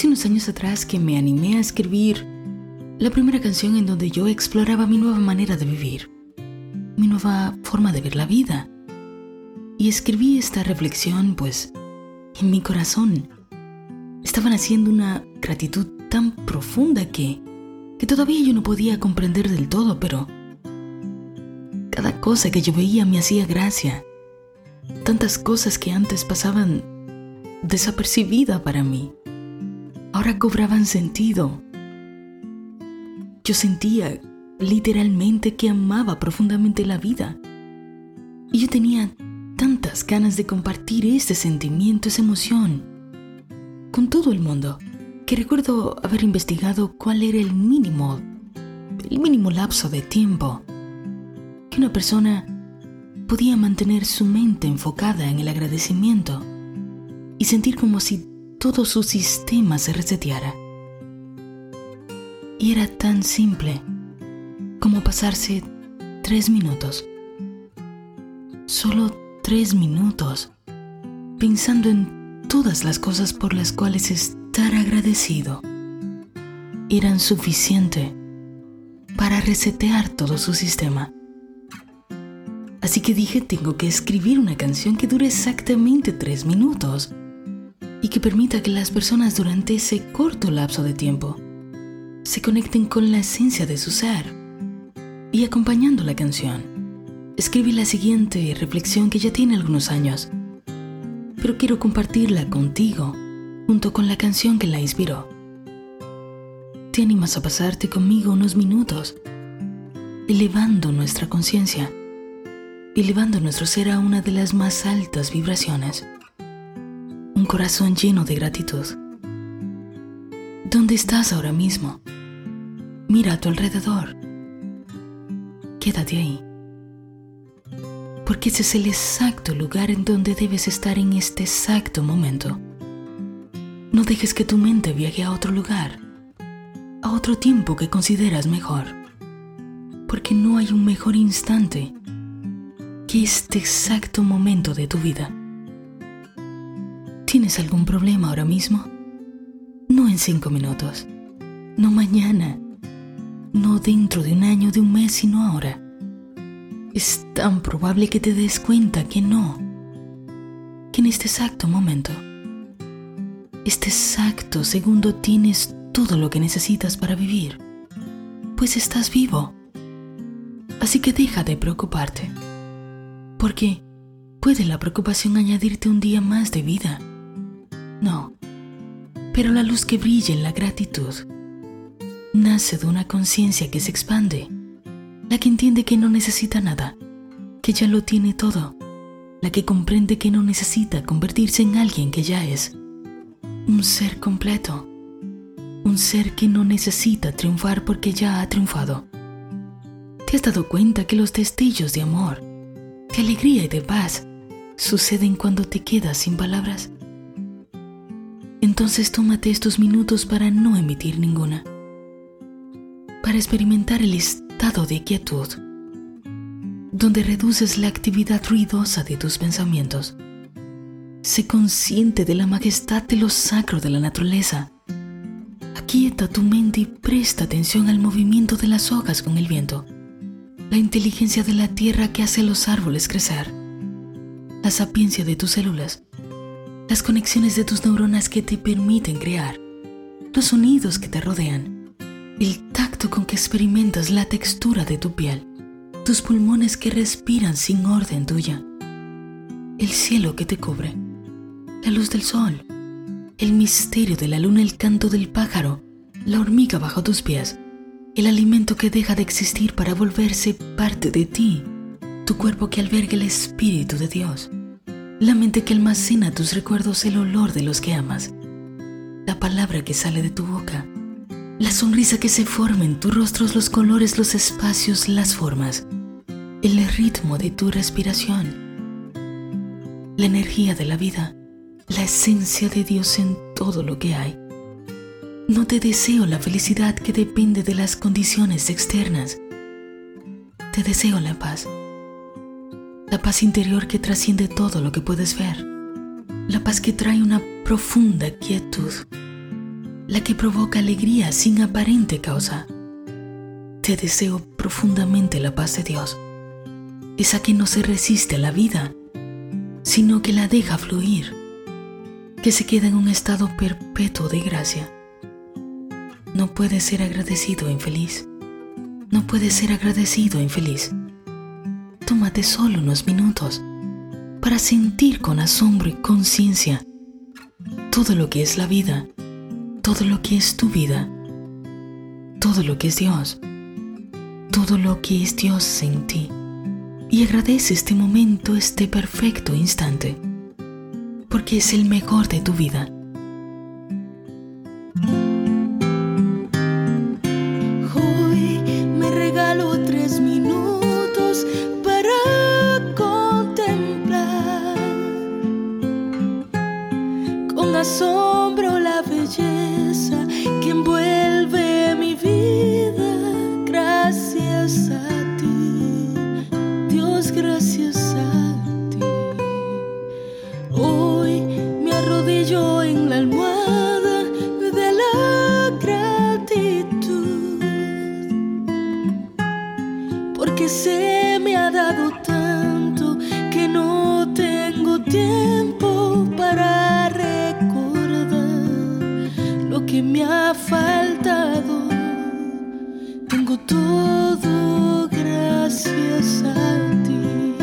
Hace unos años atrás que me animé a escribir la primera canción en donde yo exploraba mi nueva manera de vivir, mi nueva forma de ver la vida. Y escribí esta reflexión, pues, en mi corazón. Estaban haciendo una gratitud tan profunda que, que todavía yo no podía comprender del todo, pero cada cosa que yo veía me hacía gracia. Tantas cosas que antes pasaban desapercibida para mí, ahora cobraban sentido. Yo sentía literalmente que amaba profundamente la vida. Y yo tenía tantas ganas de compartir ese sentimiento, esa emoción, con todo el mundo, que recuerdo haber investigado cuál era el mínimo, el mínimo lapso de tiempo que una persona podía mantener su mente enfocada en el agradecimiento y sentir como si todo su sistema se reseteara. Y era tan simple como pasarse tres minutos, solo tres minutos, pensando en todas las cosas por las cuales estar agradecido, eran suficiente para resetear todo su sistema. Así que dije, tengo que escribir una canción que dure exactamente tres minutos y que permita que las personas durante ese corto lapso de tiempo se conecten con la esencia de su ser. Y acompañando la canción, escribí la siguiente reflexión que ya tiene algunos años, pero quiero compartirla contigo junto con la canción que la inspiró. ¿Te animas a pasarte conmigo unos minutos, elevando nuestra conciencia, elevando nuestro ser a una de las más altas vibraciones? Corazón lleno de gratitud. ¿Dónde estás ahora mismo? Mira a tu alrededor. Quédate ahí. Porque ese es el exacto lugar en donde debes estar en este exacto momento. No dejes que tu mente viaje a otro lugar, a otro tiempo que consideras mejor. Porque no hay un mejor instante que este exacto momento de tu vida. ¿Tienes algún problema ahora mismo? No en cinco minutos, no mañana, no dentro de un año, de un mes, sino ahora. Es tan probable que te des cuenta que no, que en este exacto momento, este exacto segundo tienes todo lo que necesitas para vivir, pues estás vivo. Así que deja de preocuparte, porque puede la preocupación añadirte un día más de vida no, pero la luz que brilla en la gratitud nace de una conciencia que se expande, la que entiende que no necesita nada, que ya lo tiene todo, la que comprende que no necesita convertirse en alguien que ya es, un ser completo, un ser que no necesita triunfar porque ya ha triunfado. ¿Te has dado cuenta que los destellos de amor, de alegría y de paz suceden cuando te quedas sin palabras? Entonces tómate estos minutos para no emitir ninguna, para experimentar el estado de quietud, donde reduces la actividad ruidosa de tus pensamientos. Sé consciente de la majestad de lo sacro de la naturaleza. Aquieta tu mente y presta atención al movimiento de las hojas con el viento, la inteligencia de la tierra que hace los árboles crecer, la sapiencia de tus células las conexiones de tus neuronas que te permiten crear, los sonidos que te rodean, el tacto con que experimentas la textura de tu piel, tus pulmones que respiran sin orden tuya, el cielo que te cubre, la luz del sol, el misterio de la luna, el canto del pájaro, la hormiga bajo tus pies, el alimento que deja de existir para volverse parte de ti, tu cuerpo que alberga el Espíritu de Dios la mente que almacena tus recuerdos, el olor de los que amas, la palabra que sale de tu boca, la sonrisa que se forma en tus rostros, los colores, los espacios, las formas, el ritmo de tu respiración, la energía de la vida, la esencia de Dios en todo lo que hay. No te deseo la felicidad que depende de las condiciones externas. Te deseo la paz la paz interior que trasciende todo lo que puedes ver, la paz que trae una profunda quietud, la que provoca alegría sin aparente causa. Te deseo profundamente la paz de Dios, esa que no se resiste a la vida, sino que la deja fluir, que se queda en un estado perpetuo de gracia. No puedes ser agradecido infeliz. No puedes ser agradecido infeliz. Tómate solo unos minutos para sentir con asombro y conciencia todo lo que es la vida todo lo que es tu vida, todo lo que es Dios, todo lo que es Dios en ti. Y agradece este momento, este perfecto instante, porque es el mejor de tu vida. Se me ha dado tanto que no tengo tiempo para que me ha faltado. Tengo todo gracias a ti.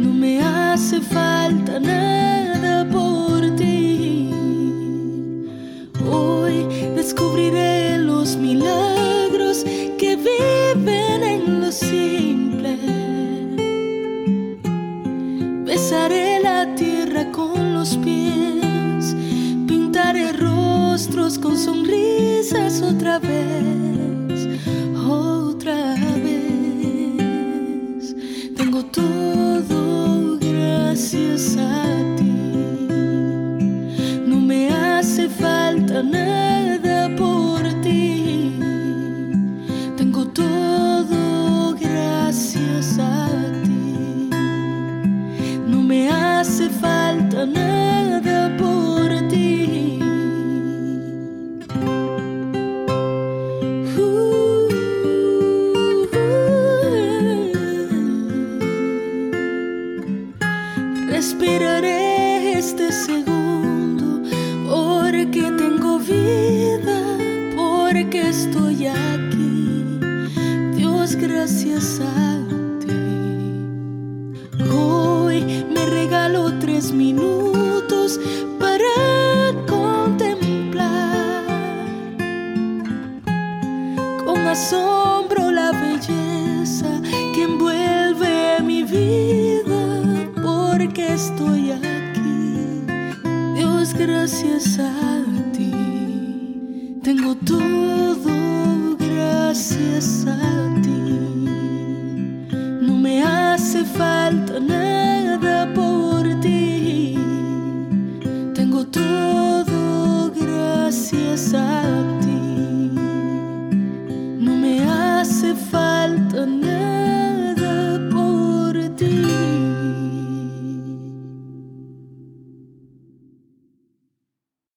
No me hace falta nada por ti. Hoy descubriré los milagros que viven los pies. Respiraré este segundo porque tengo vida, porque estoy aquí. Dios, gracias a ti. Hoy me regalo tres minutos Gracias a ti. Tengo todo gracias a ti. No me hace falta nada por ti. Tengo todo gracias a ti.